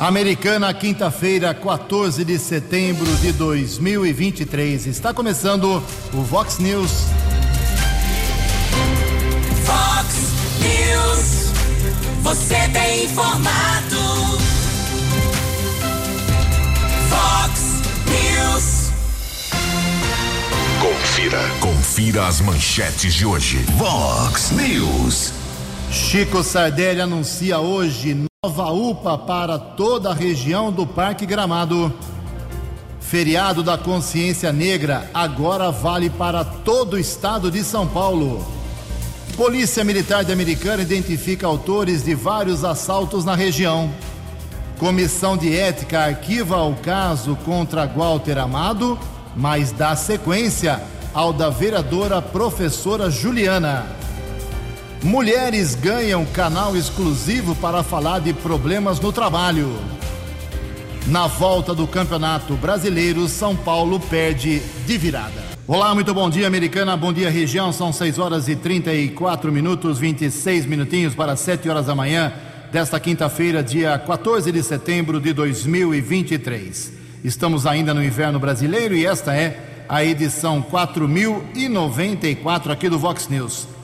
Americana, quinta-feira, 14 de setembro de 2023. Está começando o Vox News. Vox News. Você tem informado. Vox News. Confira. Confira as manchetes de hoje. Vox News. Chico Sardelli anuncia hoje nova UPA para toda a região do Parque Gramado. Feriado da Consciência Negra agora vale para todo o estado de São Paulo. Polícia Militar de Americana identifica autores de vários assaltos na região. Comissão de Ética arquiva o caso contra Walter Amado, mas dá sequência ao da vereadora professora Juliana. Mulheres ganham canal exclusivo para falar de problemas no trabalho. Na volta do Campeonato Brasileiro, São Paulo perde de virada. Olá, muito bom dia, americana. Bom dia, região. São 6 horas e 34 minutos, 26 minutinhos para 7 horas da manhã desta quinta-feira, dia 14 de setembro de 2023. Estamos ainda no inverno brasileiro e esta é a edição 4094 aqui do Vox News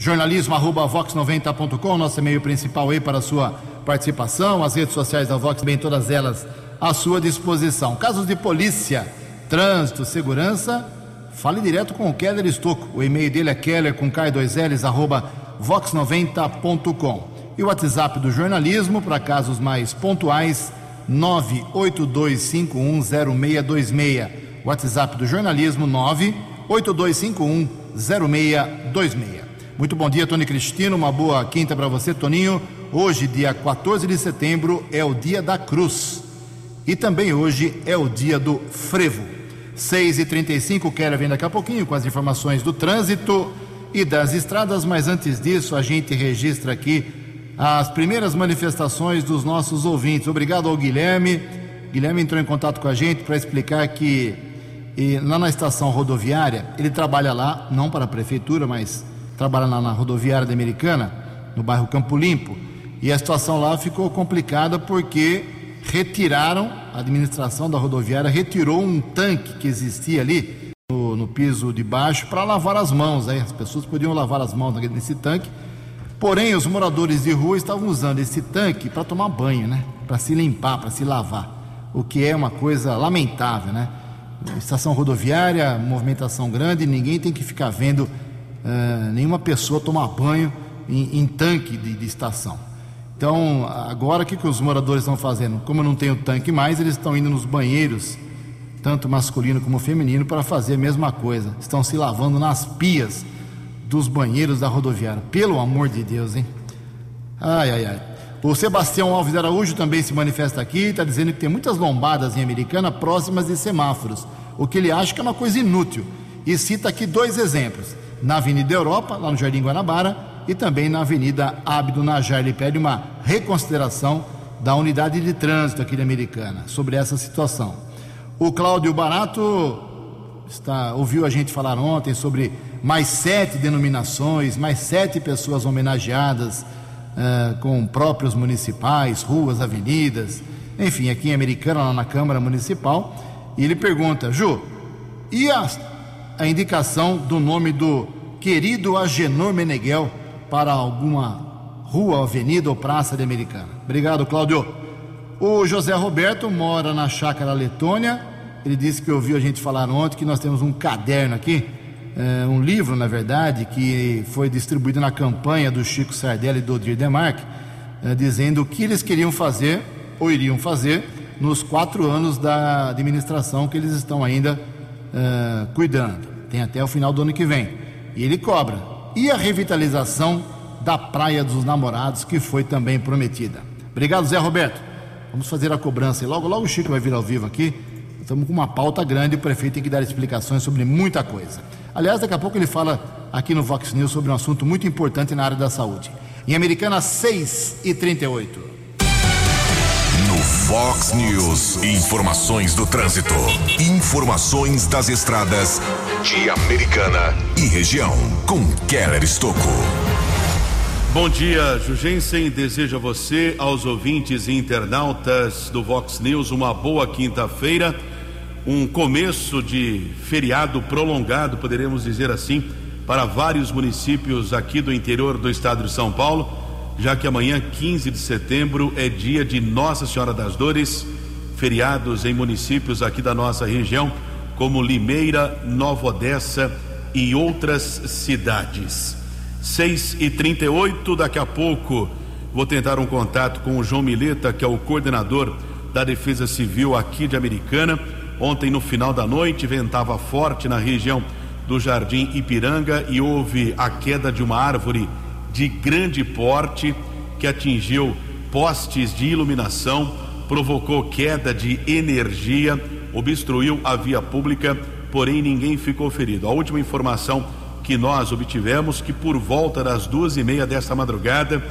jornalismo arroba vox90.com, nosso e-mail principal aí para sua participação, as redes sociais da Vox, bem todas elas à sua disposição. Casos de polícia, trânsito, segurança, fale direto com o Keller Estocco. O e-mail dele é keller com k2ls arroba vox90.com. E o WhatsApp do jornalismo para casos mais pontuais 982510626. WhatsApp do jornalismo 982510626. Muito bom dia, Tony Cristino. Uma boa quinta para você, Toninho. Hoje, dia 14 de setembro, é o dia da cruz. E também hoje é o dia do frevo. 6h35, Keller vem daqui a pouquinho com as informações do trânsito e das estradas, mas antes disso, a gente registra aqui as primeiras manifestações dos nossos ouvintes. Obrigado ao Guilherme. Guilherme entrou em contato com a gente para explicar que e, lá na estação rodoviária, ele trabalha lá, não para a prefeitura, mas trabalha na, na rodoviária da Americana, no bairro Campo Limpo, e a situação lá ficou complicada porque retiraram, a administração da rodoviária retirou um tanque que existia ali no, no piso de baixo para lavar as mãos. Aí as pessoas podiam lavar as mãos nesse tanque. Porém, os moradores de rua estavam usando esse tanque para tomar banho, né? Para se limpar, para se lavar. O que é uma coisa lamentável, né? Estação rodoviária, movimentação grande, ninguém tem que ficar vendo uh, nenhuma pessoa tomar banho em, em tanque de, de, estação. Então, agora o que, que os moradores estão fazendo? Como não tem o tanque mais, eles estão indo nos banheiros, tanto masculino como feminino, para fazer a mesma coisa. Estão se lavando nas pias dos banheiros da rodoviária. Pelo amor de Deus, hein? Ai, ai, ai. O Sebastião Alves Araújo também se manifesta aqui, está dizendo que tem muitas lombadas em Americana próximas de semáforos, o que ele acha que é uma coisa inútil. E cita aqui dois exemplos na Avenida Europa, lá no Jardim Guanabara, e também na Avenida Abdo Najar. Ele pede uma reconsideração da unidade de trânsito aqui de Americana sobre essa situação. O Cláudio Barato está, ouviu a gente falar ontem sobre mais sete denominações, mais sete pessoas homenageadas uh, com próprios municipais, ruas, avenidas, enfim, aqui em Americana, lá na Câmara Municipal. E ele pergunta, Ju, e as a indicação do nome do querido Agenor Meneghel para alguma rua, avenida ou praça de Americana. Obrigado, Cláudio. O José Roberto mora na Chácara Letônia. Ele disse que ouviu a gente falar ontem que nós temos um caderno aqui, é, um livro, na verdade, que foi distribuído na campanha do Chico Sardelli e do Odir Demarque, é, dizendo o que eles queriam fazer ou iriam fazer nos quatro anos da administração que eles estão ainda é, cuidando tem até o final do ano que vem. E ele cobra. E a revitalização da Praia dos Namorados, que foi também prometida. Obrigado, Zé Roberto. Vamos fazer a cobrança. E logo, logo o Chico vai vir ao vivo aqui. Estamos com uma pauta grande o prefeito tem que dar explicações sobre muita coisa. Aliás, daqui a pouco ele fala aqui no Vox News sobre um assunto muito importante na área da saúde. Em Americana 6 e 38. Fox News. Informações do trânsito. Informações das estradas de Americana e região. Com Keller Estocco. Bom dia, Jugensen. Desejo a você, aos ouvintes e internautas do Vox News, uma boa quinta-feira, um começo de feriado prolongado, poderemos dizer assim, para vários municípios aqui do interior do estado de São Paulo, já que amanhã, 15 de setembro, é dia de Nossa Senhora das Dores, feriados em municípios aqui da nossa região, como Limeira, Nova Odessa e outras cidades. 6 e 38 daqui a pouco vou tentar um contato com o João Mileta, que é o coordenador da Defesa Civil aqui de Americana. Ontem, no final da noite, ventava forte na região do Jardim Ipiranga e houve a queda de uma árvore de grande porte que atingiu postes de iluminação, provocou queda de energia, obstruiu a via pública, porém ninguém ficou ferido. A última informação que nós obtivemos que por volta das duas e meia desta madrugada,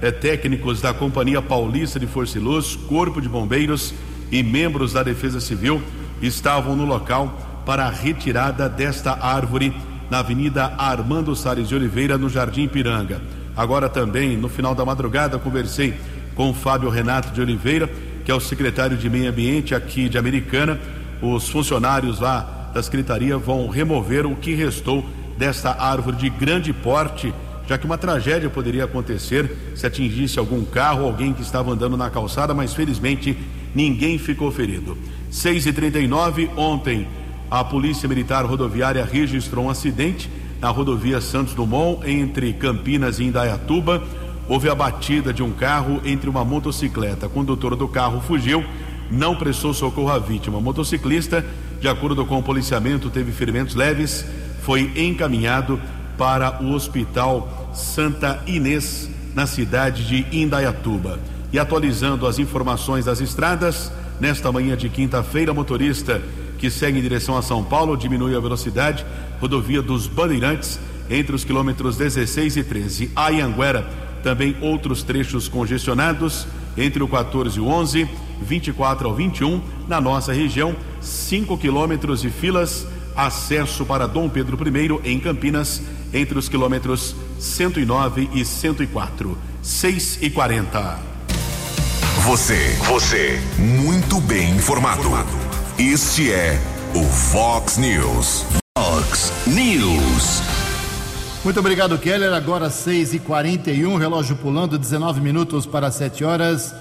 é, técnicos da Companhia Paulista de Força e Luz, Corpo de Bombeiros e membros da Defesa Civil estavam no local para a retirada desta árvore na Avenida Armando Salles de Oliveira, no Jardim Piranga. Agora também, no final da madrugada, conversei com o Fábio Renato de Oliveira, que é o secretário de Meio Ambiente aqui de Americana. Os funcionários lá da secretaria vão remover o que restou desta árvore de grande porte, já que uma tragédia poderia acontecer se atingisse algum carro, alguém que estava andando na calçada, mas felizmente ninguém ficou ferido. 6 e 39 ontem a Polícia Militar Rodoviária registrou um acidente na rodovia Santos Dumont, entre Campinas e Indaiatuba. Houve a batida de um carro entre uma motocicleta. O condutor do carro fugiu, não prestou socorro à vítima. O motociclista, de acordo com o policiamento, teve ferimentos leves foi encaminhado para o Hospital Santa Inês, na cidade de Indaiatuba. E atualizando as informações das estradas, nesta manhã de quinta-feira, motorista que segue em direção a São Paulo diminui a velocidade, rodovia dos Bandeirantes, entre os quilômetros 16 e 13. Ayanguera, também outros trechos congestionados, entre o 14 e o 11, 24 ao 21, na nossa região, 5 quilômetros de filas acesso para Dom Pedro I em Campinas, entre os quilômetros 109 e 104. 6 e 40. Você, você, muito bem informado. Este é o Fox News. Fox News. Muito obrigado, Keller. Agora 6 e 41 relógio pulando, 19 minutos para 7 horas.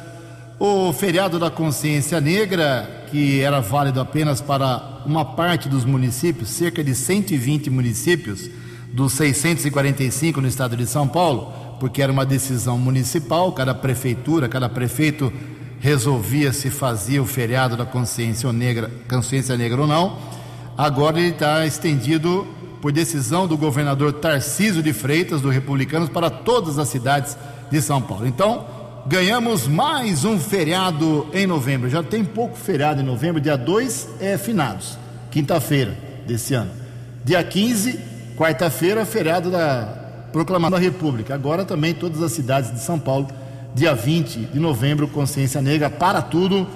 O feriado da consciência negra, que era válido apenas para uma parte dos municípios, cerca de 120 municípios dos 645 no estado de São Paulo, porque era uma decisão municipal, cada prefeitura, cada prefeito resolvia se fazia o feriado da consciência negra, consciência negra ou não. Agora ele está estendido por decisão do governador Tarcísio de Freitas, do Republicanos, para todas as cidades de São Paulo. Então, ganhamos mais um feriado em novembro. Já tem pouco feriado em novembro. Dia 2 é finados, quinta-feira desse ano. Dia 15, quarta-feira, feriado da proclamação da República. Agora também todas as cidades de São Paulo. Dia 20 de novembro, Consciência Negra, para tudo, uh,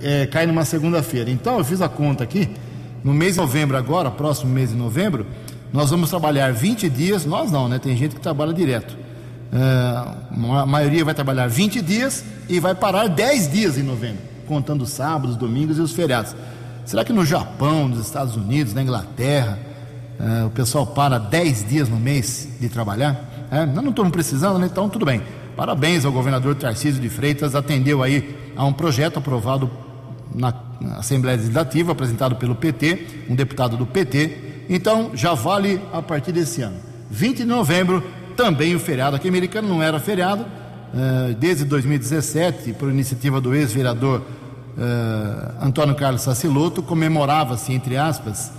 é, cai numa segunda-feira. Então eu fiz a conta aqui. No mês de novembro, agora, próximo mês de novembro, nós vamos trabalhar 20 dias. Nós não, né? Tem gente que trabalha direto Uh, a maioria vai trabalhar 20 dias e vai parar 10 dias em novembro, contando sábados, domingos e os feriados. Será que no Japão, nos Estados Unidos, na Inglaterra, uh, o pessoal para 10 dias no mês de trabalhar? É, não estamos precisando, né? então tudo bem. Parabéns ao governador Tarcísio de Freitas, atendeu aí a um projeto aprovado na Assembleia Legislativa, apresentado pelo PT, um deputado do PT. Então já vale a partir desse ano. 20 de novembro, também o feriado. Aqui Americano não era feriado, uh, desde 2017, por iniciativa do ex-vereador uh, Antônio Carlos Saciloto, comemorava-se, entre aspas,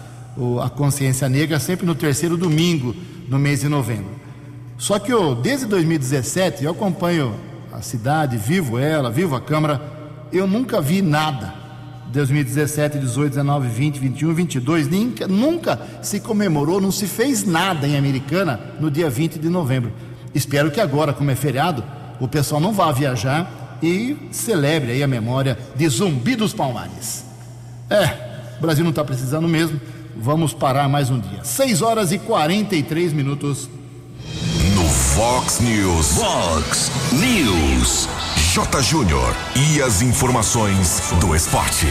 a consciência negra sempre no terceiro domingo do mês de novembro. Só que eu, desde 2017, eu acompanho a cidade, vivo ela, vivo a Câmara, eu nunca vi nada 2017, 18, 19, 20, 21, 22, nunca, nunca se comemorou, não se fez nada em Americana no dia 20 de novembro. Espero que agora, como é feriado, o pessoal não vá viajar e celebre aí a memória de Zumbi dos Palmares. É, o Brasil não está precisando mesmo, vamos parar mais um dia. 6 horas e 43 minutos. Fox News. Fox News. J. Júnior. E as informações do esporte.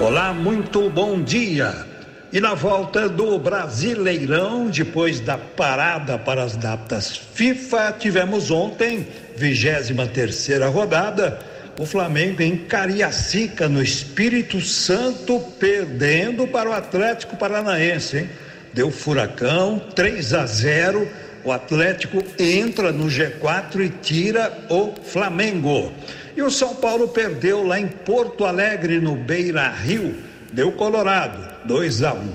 Olá, muito bom dia. E na volta do Brasileirão, depois da parada para as datas FIFA, tivemos ontem, 23 terceira rodada, o Flamengo em Cariacica, no Espírito Santo, perdendo para o Atlético Paranaense, hein? Deu furacão, 3 a 0. O Atlético entra no G4 e tira o Flamengo. E o São Paulo perdeu lá em Porto Alegre, no Beira Rio. Deu Colorado, 2 a 1.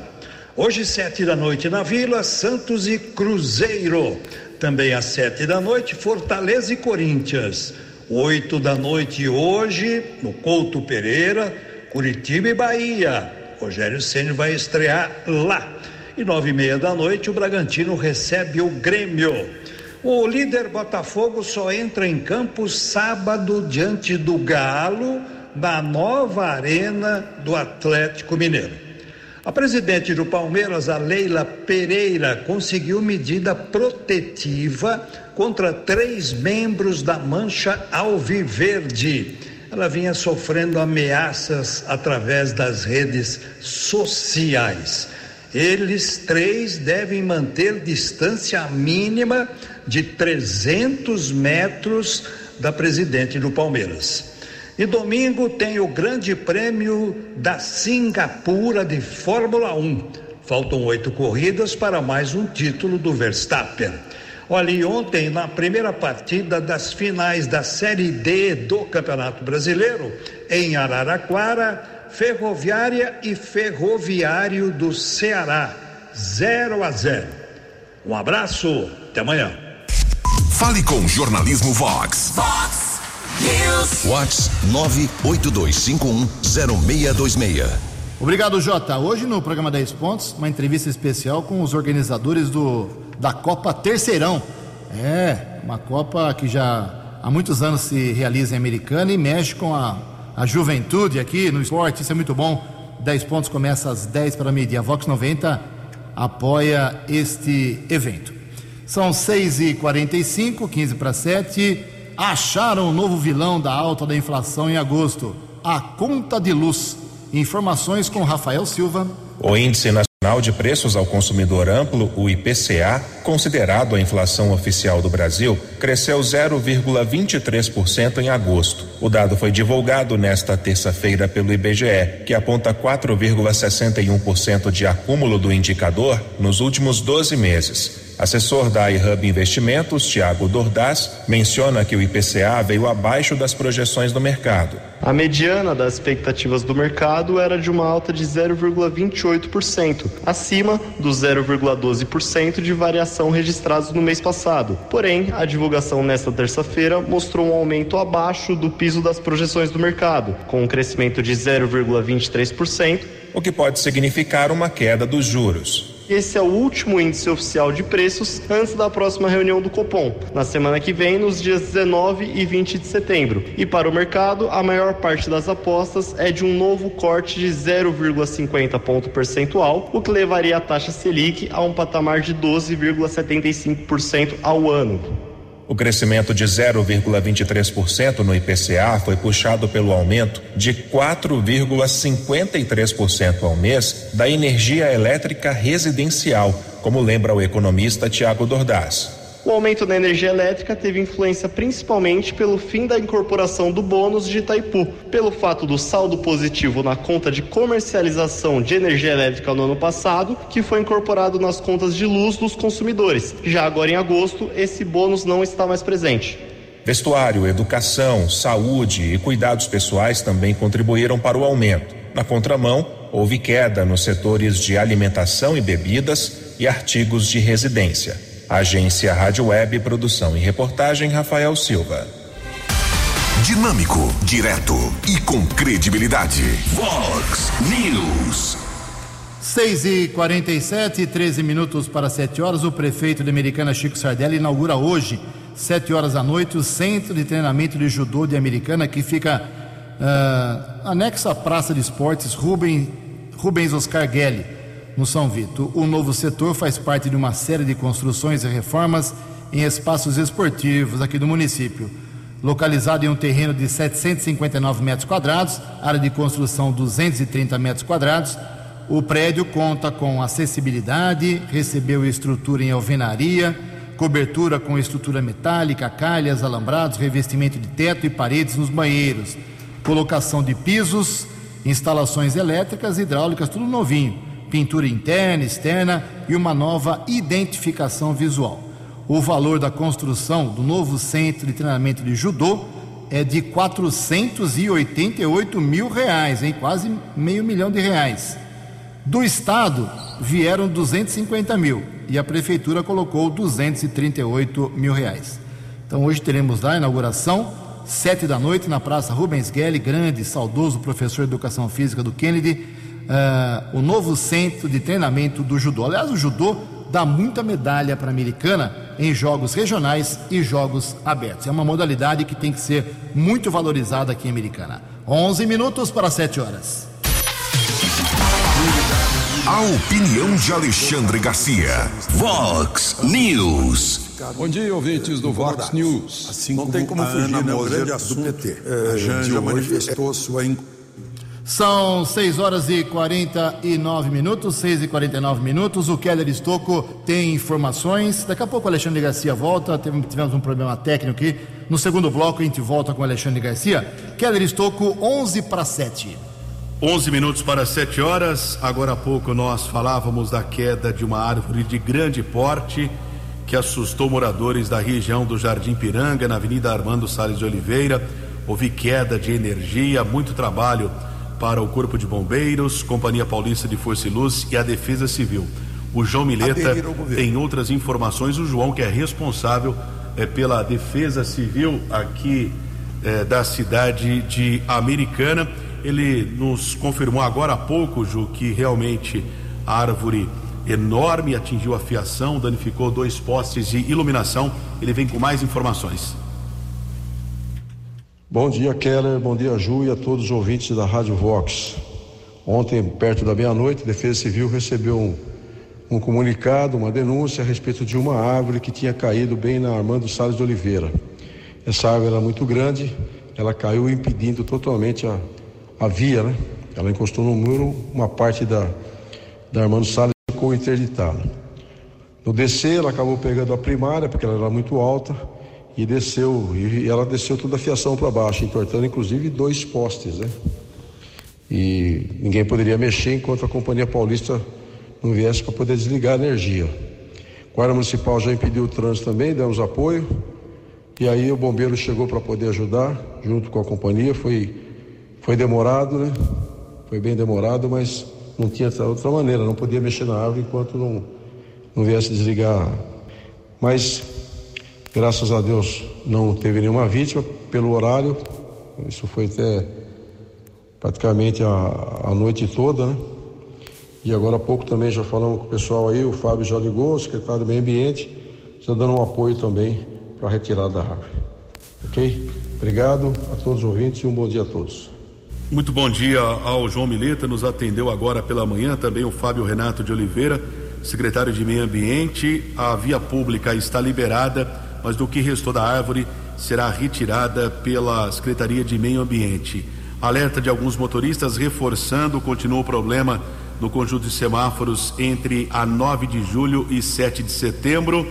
Hoje, sete da noite na Vila, Santos e Cruzeiro. Também às sete da noite, Fortaleza e Corinthians. Oito da noite hoje, no Couto Pereira, Curitiba e Bahia. Rogério Ceni vai estrear lá. E nove e meia da noite, o Bragantino recebe o Grêmio. O líder Botafogo só entra em campo sábado diante do Galo, na nova arena do Atlético Mineiro. A presidente do Palmeiras, a Leila Pereira, conseguiu medida protetiva contra três membros da Mancha Alviverde. Ela vinha sofrendo ameaças através das redes sociais. Eles três devem manter distância mínima de 300 metros da presidente do Palmeiras. E domingo tem o Grande Prêmio da Singapura de Fórmula 1. Faltam oito corridas para mais um título do Verstappen. Olha, e ontem, na primeira partida das finais da Série D do Campeonato Brasileiro, em Araraquara, Ferroviária e Ferroviário do Ceará, 0 a 0. Um abraço, até amanhã. Fale com Jornalismo Vox. Fox News. Whats 982510626. Obrigado, Jota. Hoje no programa 10 Pontos, uma entrevista especial com os organizadores do, da Copa Terceirão. É, uma Copa que já há muitos anos se realiza em Americana e mexe com a, a juventude aqui no esporte. Isso é muito bom. 10 Pontos começa às 10 para meio-dia. A Vox 90 apoia este evento. São 6h45, 15 para 7. Acharam o novo vilão da alta da inflação em agosto: a conta de luz. Informações com Rafael Silva. O Índice Nacional de Preços ao Consumidor Amplo, o IPCA, considerado a inflação oficial do Brasil, cresceu 0,23% em agosto. O dado foi divulgado nesta terça-feira pelo IBGE, que aponta 4,61% de acúmulo do indicador nos últimos 12 meses. Assessor da iHub Investimentos, Tiago Dordaz, menciona que o IPCA veio abaixo das projeções do mercado. A mediana das expectativas do mercado era de uma alta de 0,28%, acima do 0,12% de variação registrados no mês passado. Porém, a divulgação nesta terça-feira mostrou um aumento abaixo do piso das projeções do mercado, com um crescimento de 0,23%, o que pode significar uma queda dos juros. Esse é o último índice oficial de preços antes da próxima reunião do Copom, na semana que vem, nos dias 19 e 20 de setembro. E para o mercado, a maior parte das apostas é de um novo corte de 0,50 ponto percentual, o que levaria a taxa Selic a um patamar de 12,75% ao ano. O crescimento de 0,23% no IPCA foi puxado pelo aumento de 4,53% ao mês da energia elétrica residencial, como lembra o economista Tiago Dordaz. O aumento da energia elétrica teve influência principalmente pelo fim da incorporação do bônus de Itaipu, pelo fato do saldo positivo na conta de comercialização de energia elétrica no ano passado, que foi incorporado nas contas de luz dos consumidores. Já agora em agosto, esse bônus não está mais presente. Vestuário, educação, saúde e cuidados pessoais também contribuíram para o aumento. Na contramão, houve queda nos setores de alimentação e bebidas e artigos de residência. Agência Rádio Web, produção e reportagem Rafael Silva. Dinâmico, direto e com credibilidade. Fox News. 6 e 47 13 minutos para 7 horas. O prefeito de Americana, Chico Sardelli, inaugura hoje, 7 horas da noite, o Centro de Treinamento de Judô de Americana, que fica uh, anexo à Praça de Esportes Rubem, Rubens Oscar Gelli, no São Vito. O novo setor faz parte de uma série de construções e reformas em espaços esportivos aqui do município. Localizado em um terreno de 759 metros quadrados, área de construção 230 metros quadrados, o prédio conta com acessibilidade, recebeu estrutura em alvenaria, cobertura com estrutura metálica, calhas, alambrados, revestimento de teto e paredes nos banheiros, colocação de pisos, instalações elétricas, hidráulicas, tudo novinho, pintura interna, externa e uma nova identificação visual. O valor da construção do novo centro de treinamento de judô é de 488 mil reais, hein? quase meio milhão de reais. Do Estado vieram 250 mil e a Prefeitura colocou 238 mil reais. Então hoje teremos lá a inauguração, sete da noite, na Praça Rubens Gelli, grande, saudoso professor de Educação Física do Kennedy, uh, o novo centro de treinamento do judô. Aliás, o judô dá muita medalha para a americana em jogos regionais e jogos abertos. É uma modalidade que tem que ser muito valorizada aqui em Americana. 11 minutos para 7 horas. A opinião de Alexandre Garcia. Vox News. Bom dia, ouvintes do Vox News. Assim Não tem como fugir, Ana né? O grande assunto do PT. É, a Janja manifestou sua são 6 horas e 49 minutos, 6 e 49 minutos. O Keller Estocco tem informações. Daqui a pouco o Alexandre Garcia volta. Tivemos um problema técnico aqui. No segundo bloco a gente volta com o Alexandre Garcia. Keller Estocco, 11 para 7. 11 minutos para 7 horas. Agora há pouco nós falávamos da queda de uma árvore de grande porte que assustou moradores da região do Jardim Piranga, na Avenida Armando Salles de Oliveira. Houve queda de energia, muito trabalho para o Corpo de Bombeiros, Companhia Paulista de Força e Luz e a Defesa Civil. O João Mileta tem outras informações. O João, que é responsável é, pela Defesa Civil aqui é, da cidade de Americana, ele nos confirmou agora há pouco, Ju, que realmente a árvore enorme atingiu a fiação, danificou dois postes de iluminação. Ele vem com mais informações. Bom dia, Keller. Bom dia, Ju e a todos os ouvintes da Rádio Vox. Ontem, perto da meia-noite, a Defesa Civil recebeu um, um, comunicado, uma denúncia a respeito de uma árvore que tinha caído bem na Armando Salles de Oliveira. Essa árvore era muito grande, ela caiu impedindo totalmente a, a via, né? Ela encostou no muro, uma parte da, da Armando Salles ficou interditada. No descer, ela acabou pegando a primária, porque ela era muito alta e desceu, e ela desceu toda a fiação para baixo, entortando inclusive dois postes, né? E ninguém poderia mexer enquanto a Companhia Paulista não viesse para poder desligar a energia. A Guarda Municipal já impediu o trânsito também, demos apoio, e aí o bombeiro chegou para poder ajudar, junto com a companhia, foi, foi demorado, né? Foi bem demorado, mas não tinha outra maneira, não podia mexer na árvore enquanto não, não viesse desligar. Mas Graças a Deus não teve nenhuma vítima pelo horário. Isso foi até praticamente a, a noite toda, né? E agora há pouco também já falamos com o pessoal aí, o Fábio já ligou, o secretário do Meio Ambiente, está dando um apoio também para a retirada da árvore. Ok? Obrigado a todos os ouvintes e um bom dia a todos. Muito bom dia ao João Mileta, nos atendeu agora pela manhã, também o Fábio Renato de Oliveira, secretário de Meio Ambiente. A via pública está liberada mas do que restou da árvore será retirada pela Secretaria de Meio Ambiente. Alerta de alguns motoristas reforçando, continua o problema no conjunto de semáforos entre a 9 de julho e 7 de setembro.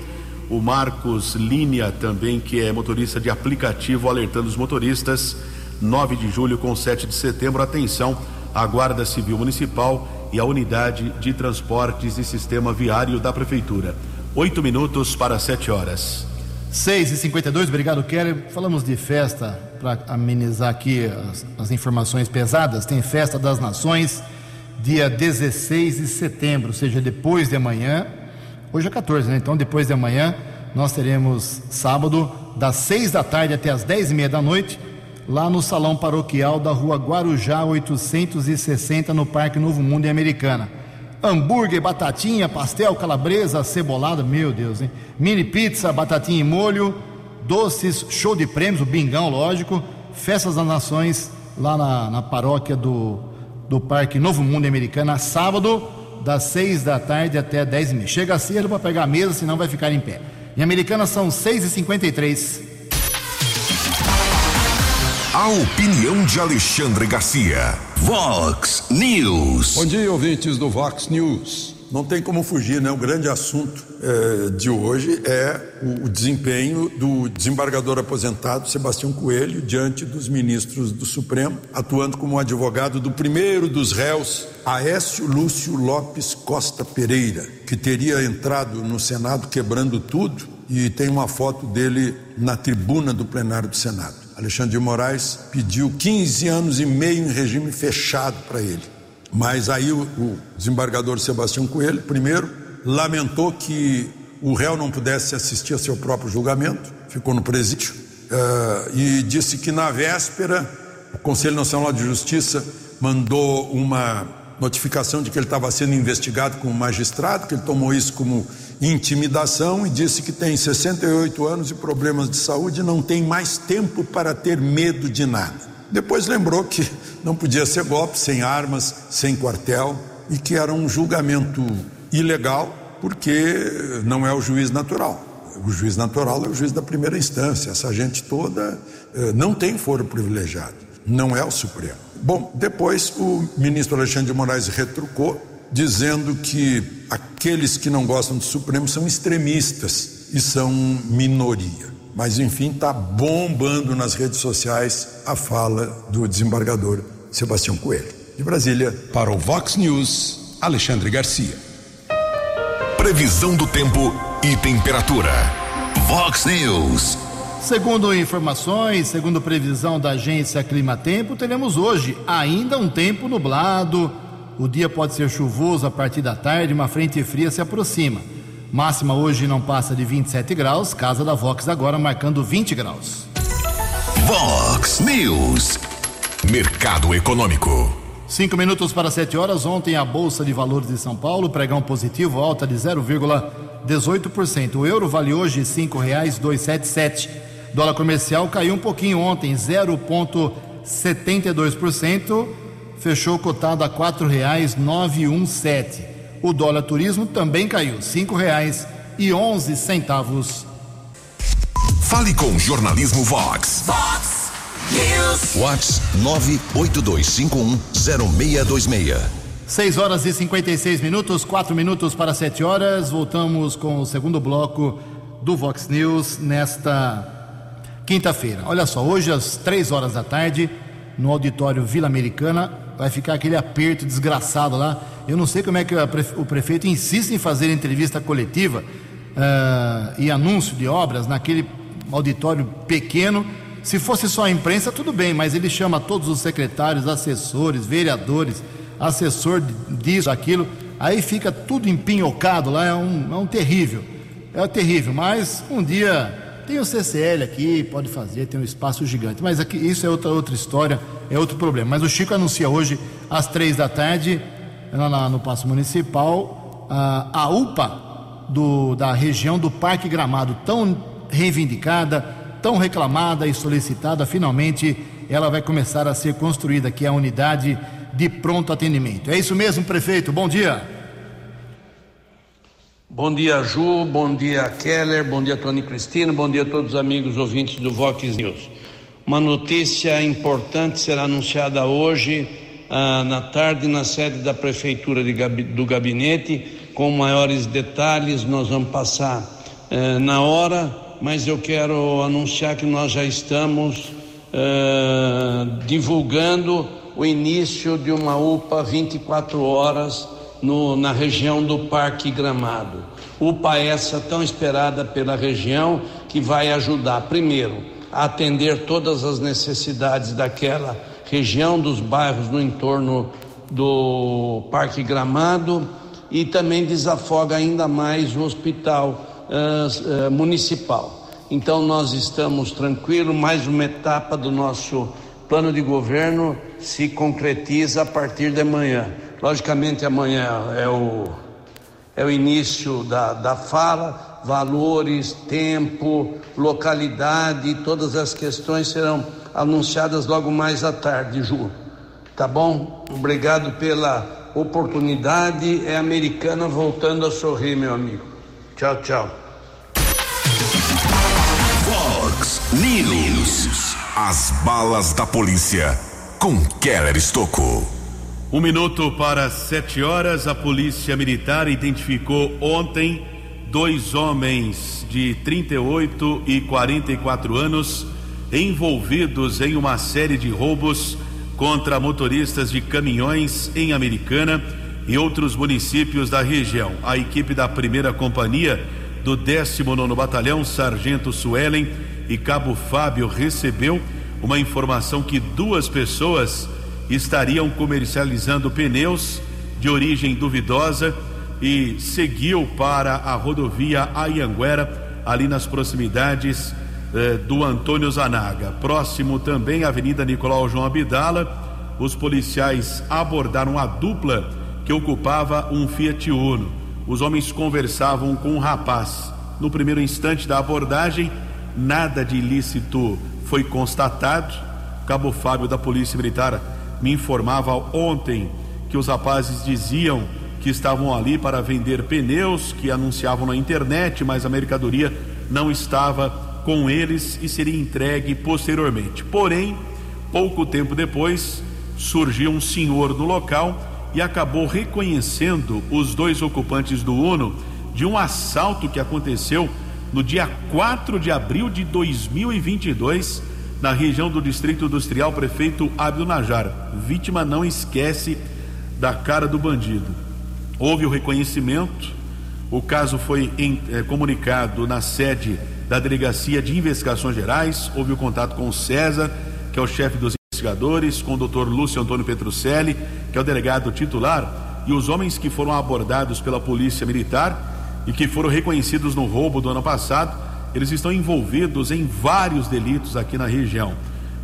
O Marcos Linha, também, que é motorista de aplicativo, alertando os motoristas. 9 de julho com 7 de setembro, atenção, a Guarda Civil Municipal e a Unidade de Transportes e Sistema Viário da Prefeitura. Oito minutos para sete horas. 6 e 52 obrigado, Keller. Falamos de festa para amenizar aqui as, as, informações pesadas. Tem Festa das Nações, dia 16 de setembro, ou seja, depois de amanhã. Hoje é 14, né? Então, depois de amanhã, nós teremos sábado, das 6 da tarde até as 10 e meia da noite, lá no Salão Paroquial da Rua Guarujá 860, no Parque Novo Mundo em Americana hambúrguer, batatinha, pastel, calabresa, cebolada, meu Deus, hein? Mini pizza, batatinha em molho, doces, show de prêmios, o bingão, lógico, festas das nações lá na, na paróquia do, do Parque Novo Mundo Americana, sábado, das seis da tarde até dez e meia. Chega cedo para pegar a mesa, senão vai ficar em pé. Em Americana são 6h53. A opinião de Alexandre Garcia. Vox News. Bom dia, ouvintes do Vox News. Não tem como fugir, né? O grande assunto eh, de hoje é o, o, desempenho do desembargador aposentado Sebastião Coelho diante dos ministros do Supremo, atuando como advogado do primeiro dos réus, Aécio Lúcio Lopes Costa Pereira, que teria entrado no Senado quebrando tudo e tem uma foto dele na tribuna do plenário do Senado. Alexandre de Moraes pediu 15 anos e meio em regime fechado para ele. Mas aí o, o desembargador Sebastião Coelho, primeiro, lamentou que o réu não pudesse assistir a seu próprio julgamento, ficou no presídio, uh, e disse que na véspera o Conselho Nacional de Justiça mandou uma notificação de que ele estava sendo investigado como magistrado, que ele tomou isso como intimidação e disse que tem 68 anos e problemas de saúde e não tem mais tempo para ter medo de nada. Depois lembrou que não podia ser golpe, sem armas, sem quartel e que era um julgamento ilegal porque não é o juiz natural. O juiz natural é o juiz da primeira instância. Essa gente toda eh, não tem foro privilegiado, não é o Supremo. Bom, depois o ministro Alexandre de Moraes retrucou, dizendo que aqueles que não gostam do Supremo são extremistas e são minoria. Mas, enfim, está bombando nas redes sociais a fala do desembargador Sebastião Coelho. De Brasília. Para o Vox News, Alexandre Garcia. Previsão do tempo e temperatura. Vox News. Segundo informações, segundo previsão da agência Climatempo, teremos hoje ainda um tempo nublado. O dia pode ser chuvoso a partir da tarde, uma frente fria se aproxima. Máxima hoje não passa de 27 graus. Casa da Vox agora marcando 20 graus. Vox News. Mercado Econômico. Cinco minutos para sete horas. Ontem a Bolsa de Valores de São Paulo, pregão positivo, alta de 0,18%. O euro vale hoje cinco reais dois sete sete. Dólar comercial caiu um pouquinho ontem, 0,72%. Fechou cotado a quatro reais nove um sete. O dólar turismo também caiu, cinco reais e onze centavos. Fale com o jornalismo Vox. Vox News. Vox nove oito dois cinco um zero meia dois meia. 6 horas e 56 minutos, quatro minutos para 7 horas. Voltamos com o segundo bloco do Vox News nesta quinta-feira. Olha só, hoje às 3 horas da tarde, no auditório Vila Americana, vai ficar aquele aperto desgraçado lá. Eu não sei como é que o prefeito insiste em fazer entrevista coletiva uh, e anúncio de obras naquele auditório pequeno. Se fosse só a imprensa, tudo bem, mas ele chama todos os secretários, assessores, vereadores, assessor disso, aquilo. Aí fica tudo empinhocado lá, é um, é um terrível. É terrível, mas um dia tem o CCL aqui, pode fazer, tem um espaço gigante. Mas aqui, isso é outra, outra história, é outro problema. Mas o Chico anuncia hoje, às três da tarde, lá no Paço Municipal, a, a UPA do, da região do Parque Gramado, tão reivindicada, tão reclamada e solicitada, finalmente ela vai começar a ser construída, que é a unidade de pronto atendimento. É isso mesmo, prefeito? Bom dia. Bom dia, Ju, bom dia, Keller, bom dia, Tony Cristina, bom dia a todos os amigos ouvintes do Vox News. Uma notícia importante será anunciada hoje ah, na tarde na sede da Prefeitura de, do Gabinete, com maiores detalhes, nós vamos passar eh, na hora, mas eu quero anunciar que nós já estamos eh, divulgando o início de uma UPA 24 horas no, na região do Parque Gramado. UPA essa tão esperada pela região que vai ajudar, primeiro, a atender todas as necessidades daquela região, dos bairros no entorno do Parque Gramado e também desafoga ainda mais o hospital uh, uh, municipal. Então nós estamos tranquilos, mais uma etapa do nosso plano de governo se concretiza a partir de amanhã. Logicamente, amanhã é o, é o início da, da fala, valores, tempo, localidade, todas as questões serão anunciadas logo mais à tarde, Ju. Tá bom? Obrigado pela oportunidade. É americana voltando a sorrir, meu amigo. Tchau, tchau. News. As balas da polícia com Keller Estocou. Um minuto para sete horas, a Polícia Militar identificou ontem dois homens de 38 e 44 anos envolvidos em uma série de roubos contra motoristas de caminhões em Americana e outros municípios da região. A equipe da primeira companhia do 19 Batalhão, Sargento Suelen e Cabo Fábio recebeu uma informação que duas pessoas estariam comercializando pneus de origem duvidosa e seguiu para a rodovia Ayanguera, ali nas proximidades eh, do Antônio Zanaga. Próximo também à Avenida Nicolau João Abdala, os policiais abordaram a dupla que ocupava um Fiat Uno. Os homens conversavam com um rapaz. No primeiro instante da abordagem, nada de ilícito foi constatado. Cabo Fábio da Polícia Militar me informava ontem que os rapazes diziam que estavam ali para vender pneus, que anunciavam na internet, mas a mercadoria não estava com eles e seria entregue posteriormente. Porém, pouco tempo depois, surgiu um senhor no local e acabou reconhecendo os dois ocupantes do Uno de um assalto que aconteceu no dia 4 de abril de 2022 na região do Distrito Industrial, prefeito Abdo Najar. Vítima não esquece da cara do bandido. Houve o reconhecimento, o caso foi em, eh, comunicado na sede da Delegacia de Investigações Gerais, houve o contato com o César, que é o chefe dos investigadores, com o doutor Lúcio Antônio Petrucelli, que é o delegado titular, e os homens que foram abordados pela Polícia Militar e que foram reconhecidos no roubo do ano passado eles estão envolvidos em vários delitos aqui na região.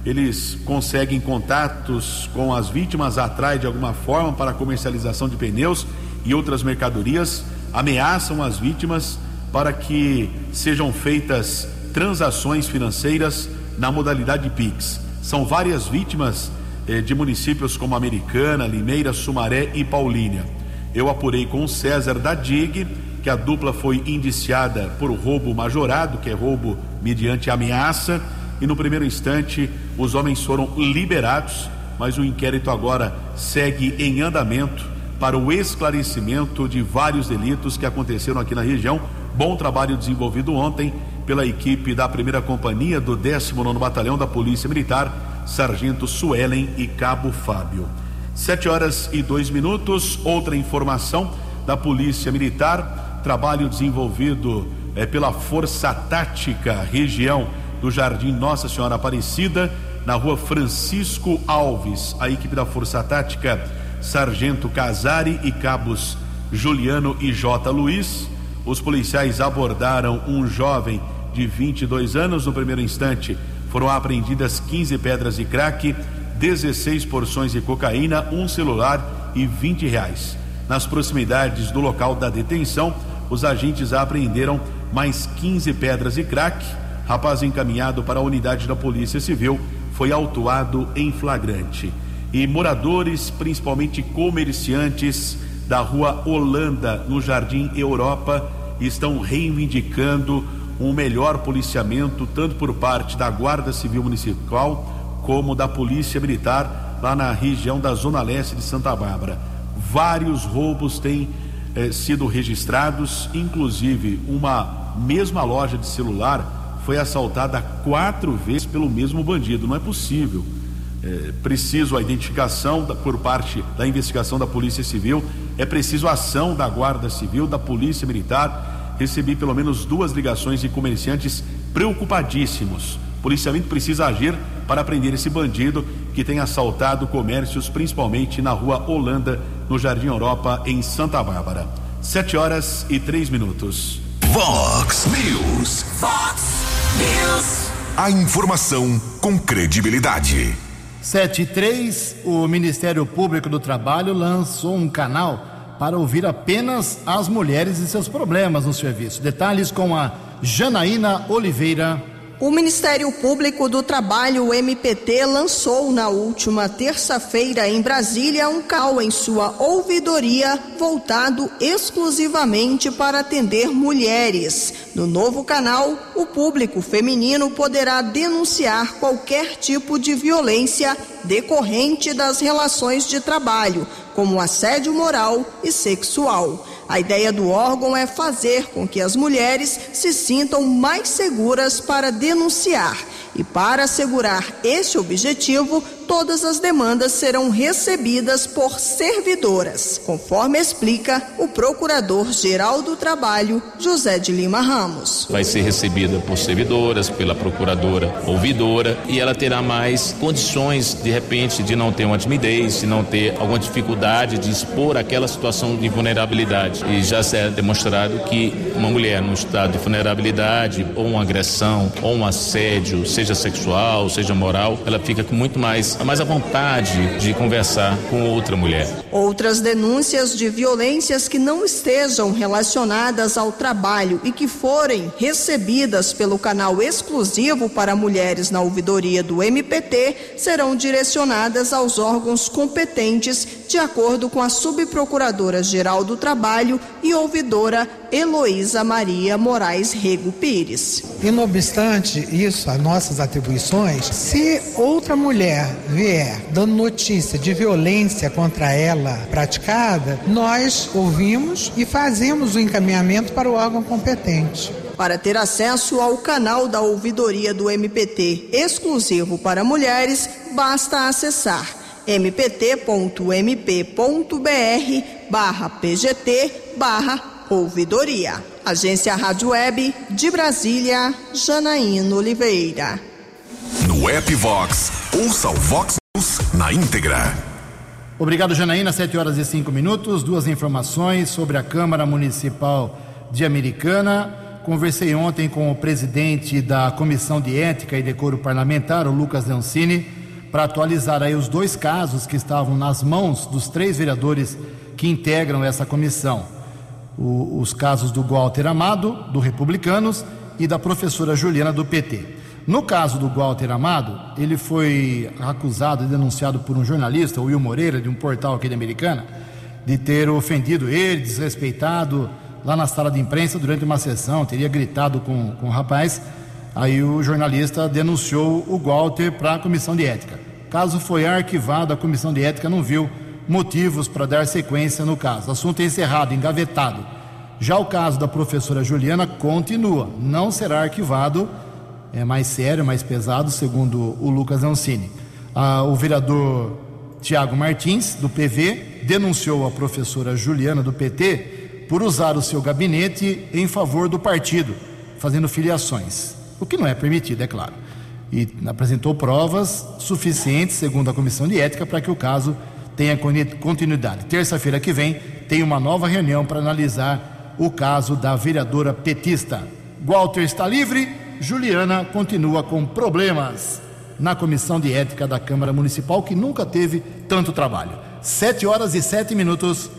Eles conseguem contatos com as vítimas, atraem de alguma forma para a comercialização de pneus e outras mercadorias, ameaçam as vítimas para que sejam feitas transações financeiras na modalidade PIX. São várias vítimas eh, de municípios como Americana, Limeira, Sumaré e Paulínia. Eu apurei com o César da DIG que a dupla foi indiciada por roubo majorado, que é roubo mediante ameaça, e no primeiro instante os homens foram liberados, mas o inquérito agora segue em andamento para o esclarecimento de vários delitos que aconteceram aqui na região. Bom trabalho desenvolvido ontem pela equipe da primeira companhia do 19 Batalhão da Polícia Militar, Sargento Suelen e Cabo Fábio. Sete horas e dois minutos. Outra informação da Polícia Militar trabalho desenvolvido é, pela Força Tática, região do Jardim Nossa Senhora Aparecida, na rua Francisco Alves. A equipe da Força Tática, Sargento Casari e cabos Juliano e J. Luiz. Os policiais abordaram um jovem de 22 anos. No primeiro instante, foram apreendidas 15 pedras de crack, 16 porções de cocaína, um celular e 20 reais. Nas proximidades do local da detenção, os agentes apreenderam mais 15 pedras de crack. Rapaz encaminhado para a unidade da Polícia Civil foi autuado em flagrante. E moradores, principalmente comerciantes da rua Holanda, no Jardim Europa, estão reivindicando um melhor policiamento, tanto por parte da Guarda Civil Municipal como da Polícia Militar, lá na região da Zona Leste de Santa Bárbara. Vários roubos têm eh, sido registrados, inclusive uma mesma loja de celular foi assaltada quatro vezes pelo mesmo bandido. Não é possível. É preciso a identificação da, por parte da investigação da Polícia Civil, é preciso a ação da Guarda Civil, da Polícia Militar. Recebi pelo menos duas ligações de comerciantes preocupadíssimos. O policiamento precisa agir para prender esse bandido que tem assaltado comércios, principalmente na rua Holanda, no Jardim Europa, em Santa Bárbara. Sete horas e três minutos. Vox News. Fox News. A informação com credibilidade. Sete e três, o Ministério Público do Trabalho lançou um canal para ouvir apenas as mulheres e seus problemas no serviço. Detalhes com a Janaína Oliveira. O Ministério Público do Trabalho, o MPT, lançou na última terça-feira em Brasília um cal em sua ouvidoria voltado exclusivamente para atender mulheres. No novo canal, o público feminino poderá denunciar qualquer tipo de violência decorrente das relações de trabalho, como assédio moral e sexual. A ideia do órgão é fazer com que as mulheres se sintam mais seguras para denunciar. E para assegurar esse objetivo, todas as demandas serão recebidas por servidoras, conforme explica o Procurador-Geral do Trabalho, José de Lima Ramos. Vai ser recebida por servidoras, pela procuradora ouvidora, e ela terá mais condições, de repente, de não ter uma timidez, de não ter alguma dificuldade de expor aquela situação de vulnerabilidade. E já é demonstrado que uma mulher num estado de vulnerabilidade, ou uma agressão, ou um assédio, seja sexual, seja moral, ela fica com muito mais, mais à vontade de conversar com outra mulher. Outras denúncias de violências que não estejam relacionadas ao trabalho e que forem recebidas pelo canal exclusivo para mulheres na ouvidoria do MPT serão direcionadas aos órgãos competentes, de acordo com a subprocuradora-geral do Trabalho e ouvidora Heloísa Maria Moraes Rego Pires. E não obstante isso, as nossas atribuições, se outra mulher vier dando notícia de violência contra ela praticada, nós ouvimos e fazemos o encaminhamento para o órgão competente. Para ter acesso ao canal da ouvidoria do MPT exclusivo para mulheres, basta acessar mpt.mp.br barra pgt barra ouvidoria. Agência Rádio Web de Brasília, Janaína Oliveira. No app Vox, ouça o Vox News na íntegra. Obrigado, Janaína. 7 horas e 5 minutos. Duas informações sobre a Câmara Municipal de Americana. Conversei ontem com o presidente da Comissão de Ética e Decoro Parlamentar, o Lucas Leoncini, para atualizar aí os dois casos que estavam nas mãos dos três vereadores que integram essa comissão. O, os casos do Walter Amado, do Republicanos, e da professora Juliana, do PT. No caso do Walter Amado, ele foi acusado e denunciado por um jornalista, o Will Moreira, de um portal aqui de Americana, de ter ofendido ele, desrespeitado lá na sala de imprensa durante uma sessão, teria gritado com, com o rapaz. Aí o jornalista denunciou o Walter para a comissão de ética. Caso foi arquivado, a comissão de ética não viu motivos para dar sequência no caso. Assunto é encerrado, engavetado. Já o caso da professora Juliana continua, não será arquivado, é mais sério, mais pesado, segundo o Lucas Ancini. Ah, o vereador Tiago Martins, do PV, denunciou a professora Juliana, do PT, por usar o seu gabinete em favor do partido, fazendo filiações, o que não é permitido, é claro. E apresentou provas suficientes, segundo a comissão de ética, para que o caso tenha continuidade. Terça-feira que vem tem uma nova reunião para analisar o caso da vereadora petista. Walter está livre, Juliana continua com problemas na comissão de ética da Câmara Municipal, que nunca teve tanto trabalho. Sete horas e sete minutos.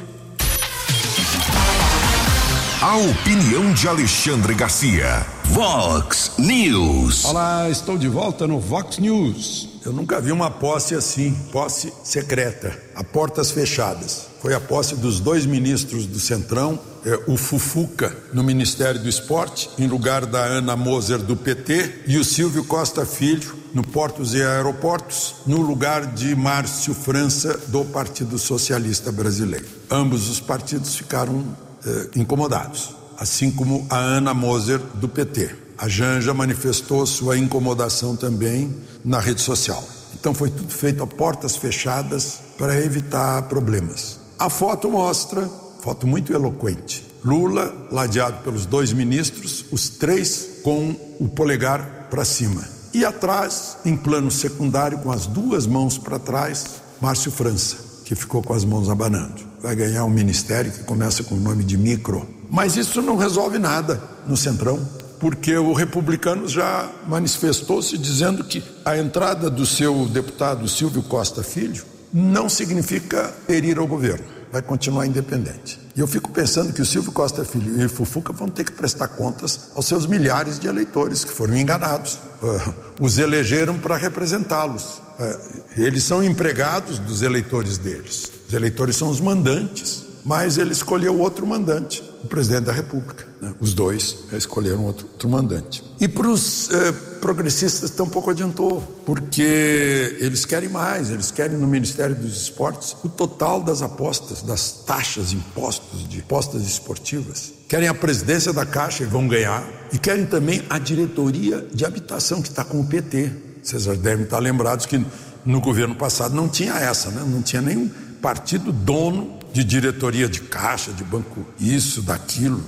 A opinião de Alexandre Garcia. Vox News. Olá, estou de volta no Vox News. Eu nunca vi uma posse assim, posse secreta, a portas fechadas. Foi a posse dos dois ministros do Centrão, é, o Fufuca no Ministério do Esporte, em lugar da Ana Moser do PT, e o Silvio Costa Filho no Portos e Aeroportos, no lugar de Márcio França do Partido Socialista Brasileiro. Ambos os partidos ficaram eh, incomodados, assim como a Ana Moser do PT. A Janja manifestou sua incomodação também na rede social. Então foi tudo feito a portas fechadas para evitar problemas. A foto mostra, foto muito eloquente, Lula ladeado pelos dois ministros, os três com o polegar para cima. E atrás, em plano secundário, com as duas mãos para trás, Márcio França, que ficou com as mãos abanando. Vai ganhar um ministério que começa com o nome de micro. Mas isso não resolve nada no Centrão, porque o republicano já manifestou-se dizendo que a entrada do seu deputado Silvio Costa Filho não significa perir ao governo, vai continuar independente. E eu fico pensando que o Silvio Costa Filho e o Fufuca vão ter que prestar contas aos seus milhares de eleitores que foram enganados. Uh, os elegeram para representá-los. Uh, eles são empregados dos eleitores deles. Os eleitores são os mandantes mas ele escolheu outro mandante, o presidente da República. Né? Os dois escolheram outro, outro mandante. E para os eh, progressistas tampouco adiantou, porque eles querem mais, eles querem no Ministério dos Esportes o total das apostas, das taxas, impostos de apostas esportivas. Querem a presidência da Caixa e vão ganhar, e querem também a diretoria de habitação que está com o PT. Vocês devem estar lembrados que no governo passado não tinha essa, né? não tinha nenhum partido dono de diretoria de caixa, de banco, isso, daquilo.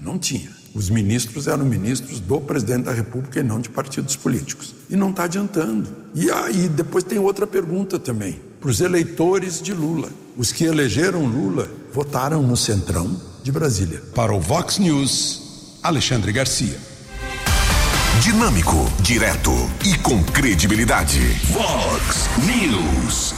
Não tinha. Os ministros eram ministros do presidente da República e não de partidos políticos. E não está adiantando. E aí depois tem outra pergunta também. Para os eleitores de Lula. Os que elegeram Lula votaram no Centrão de Brasília. Para o Vox News, Alexandre Garcia. Dinâmico, direto e com credibilidade. Vox News.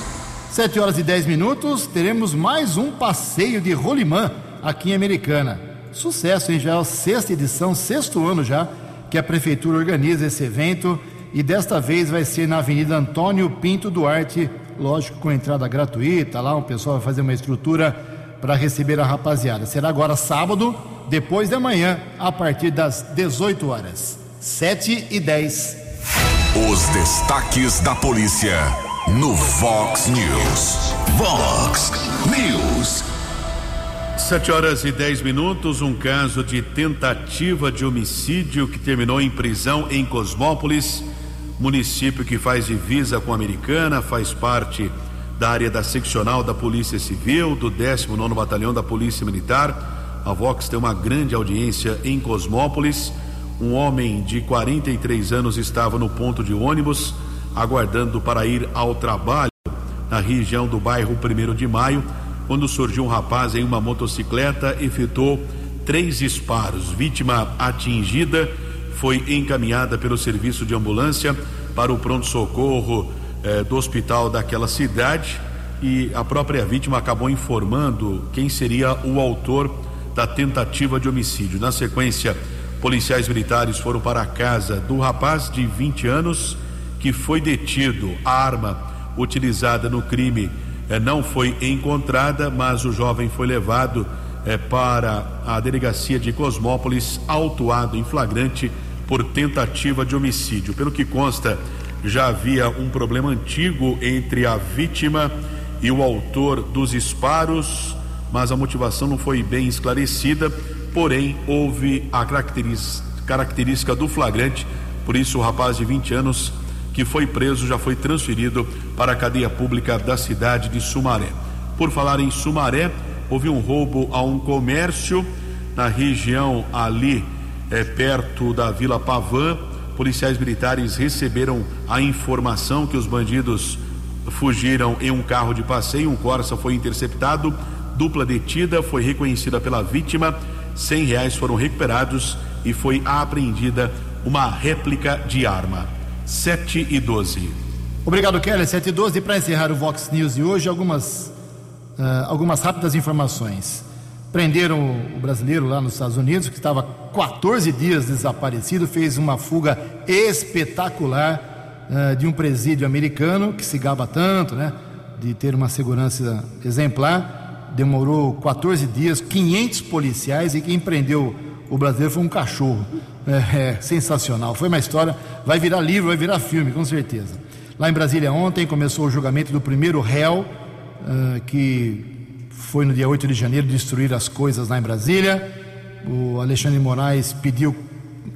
7 horas e 10 minutos, teremos mais um passeio de rolimã aqui em Americana. Sucesso, hein? Já é a sexta edição, sexto ano já, que a prefeitura organiza esse evento e desta vez vai ser na Avenida Antônio Pinto Duarte, lógico com entrada gratuita, lá o pessoal vai fazer uma estrutura para receber a rapaziada. Será agora sábado, depois da manhã, a partir das 18 horas. 7 e 10. Os destaques da polícia no Vox News. Vox News. Sete horas e dez minutos, um caso de tentativa de homicídio que terminou em prisão em Cosmópolis, município que faz divisa com a Americana, faz parte da área da seccional da Polícia Civil, do 19 Batalhão da Polícia Militar. A Vox tem uma grande audiência em Cosmópolis. Um homem de 43 anos estava no ponto de ônibus aguardando para ir ao trabalho na região do bairro 1 de Maio, quando surgiu um rapaz em uma motocicleta, efetuou três disparos. Vítima atingida foi encaminhada pelo serviço de ambulância para o pronto-socorro eh, do hospital daquela cidade e a própria vítima acabou informando quem seria o autor da tentativa de homicídio. Na sequência, policiais militares foram para a casa do rapaz de 20 anos que foi detido. A arma utilizada no crime eh, não foi encontrada, mas o jovem foi levado eh, para a delegacia de Cosmópolis, autuado em flagrante por tentativa de homicídio. Pelo que consta, já havia um problema antigo entre a vítima e o autor dos disparos, mas a motivação não foi bem esclarecida. Porém, houve a característica do flagrante, por isso o rapaz de 20 anos que foi preso já foi transferido para a cadeia pública da cidade de Sumaré. Por falar em Sumaré, houve um roubo a um comércio na região ali é, perto da Vila Pavã. Policiais militares receberam a informação que os bandidos fugiram em um carro de passeio. Um Corsa foi interceptado, dupla detida, foi reconhecida pela vítima. Cem reais foram recuperados e foi apreendida uma réplica de arma. 7 e 12. Obrigado, Kelly. 7 e 12. Para encerrar o Vox News de hoje, algumas, uh, algumas rápidas informações. Prenderam o brasileiro lá nos Estados Unidos, que estava 14 dias desaparecido, fez uma fuga espetacular uh, de um presídio americano, que se gaba tanto, né? De ter uma segurança exemplar. Demorou 14 dias, 500 policiais, e quem prendeu o brasileiro foi um cachorro. É, é, sensacional. Foi uma história, vai virar livro, vai virar filme, com certeza. Lá em Brasília ontem começou o julgamento do primeiro réu, uh, que foi no dia 8 de janeiro destruir as coisas lá em Brasília. O Alexandre Moraes pediu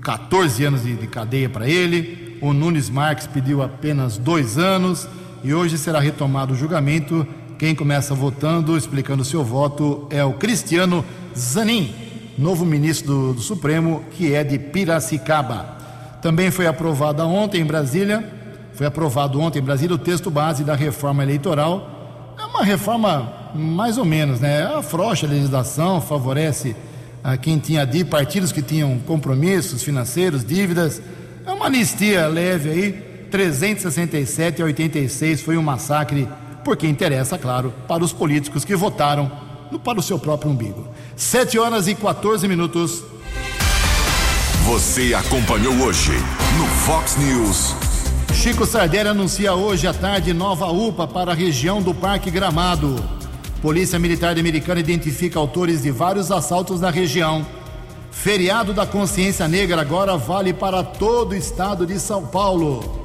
14 anos de, de cadeia para ele. O Nunes Marques pediu apenas dois anos. E hoje será retomado o julgamento. Quem começa votando, explicando seu voto, é o Cristiano Zanin novo ministro do, do Supremo, que é de Piracicaba. Também foi aprovada ontem em Brasília, foi aprovado ontem em Brasília o texto base da reforma eleitoral. É uma reforma mais ou menos, né? Afrouxa a legislação, favorece a quem tinha de partidos que tinham compromissos financeiros, dívidas. É uma anistia leve aí. 367 a 86 foi um massacre, porque interessa, claro, para os políticos que votaram para o seu próprio umbigo. 7 horas e 14 minutos. Você acompanhou hoje no Fox News. Chico Sardelli anuncia hoje à tarde nova UPA para a região do Parque Gramado. Polícia Militar Americana identifica autores de vários assaltos na região. Feriado da Consciência Negra agora vale para todo o estado de São Paulo.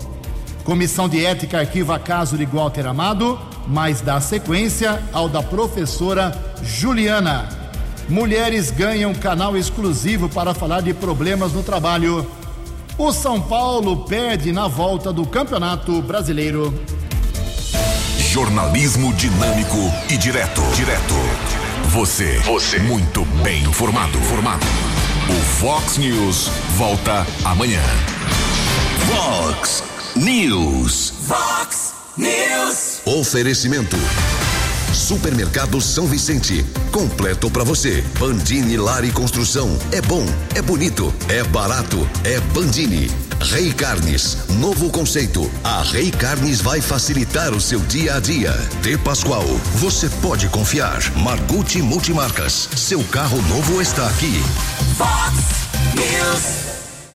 Comissão de Ética arquiva caso de Walter Amado, mas dá sequência ao da professora Juliana. Mulheres ganham canal exclusivo para falar de problemas no trabalho. O São Paulo perde na volta do Campeonato Brasileiro. Jornalismo dinâmico e direto. Direto. Você. Você. Muito bem informado. Formado. O Fox News volta amanhã. Fox News. Fox News. Oferecimento. Supermercado São Vicente. Completo para você. Bandini Lar e Construção. É bom, é bonito, é barato, é Bandini. Rei Carnes, novo conceito. A Rei Carnes vai facilitar o seu dia a dia. De Pascoal, você pode confiar. Margucci Multimarcas, seu carro novo está aqui. Fox News.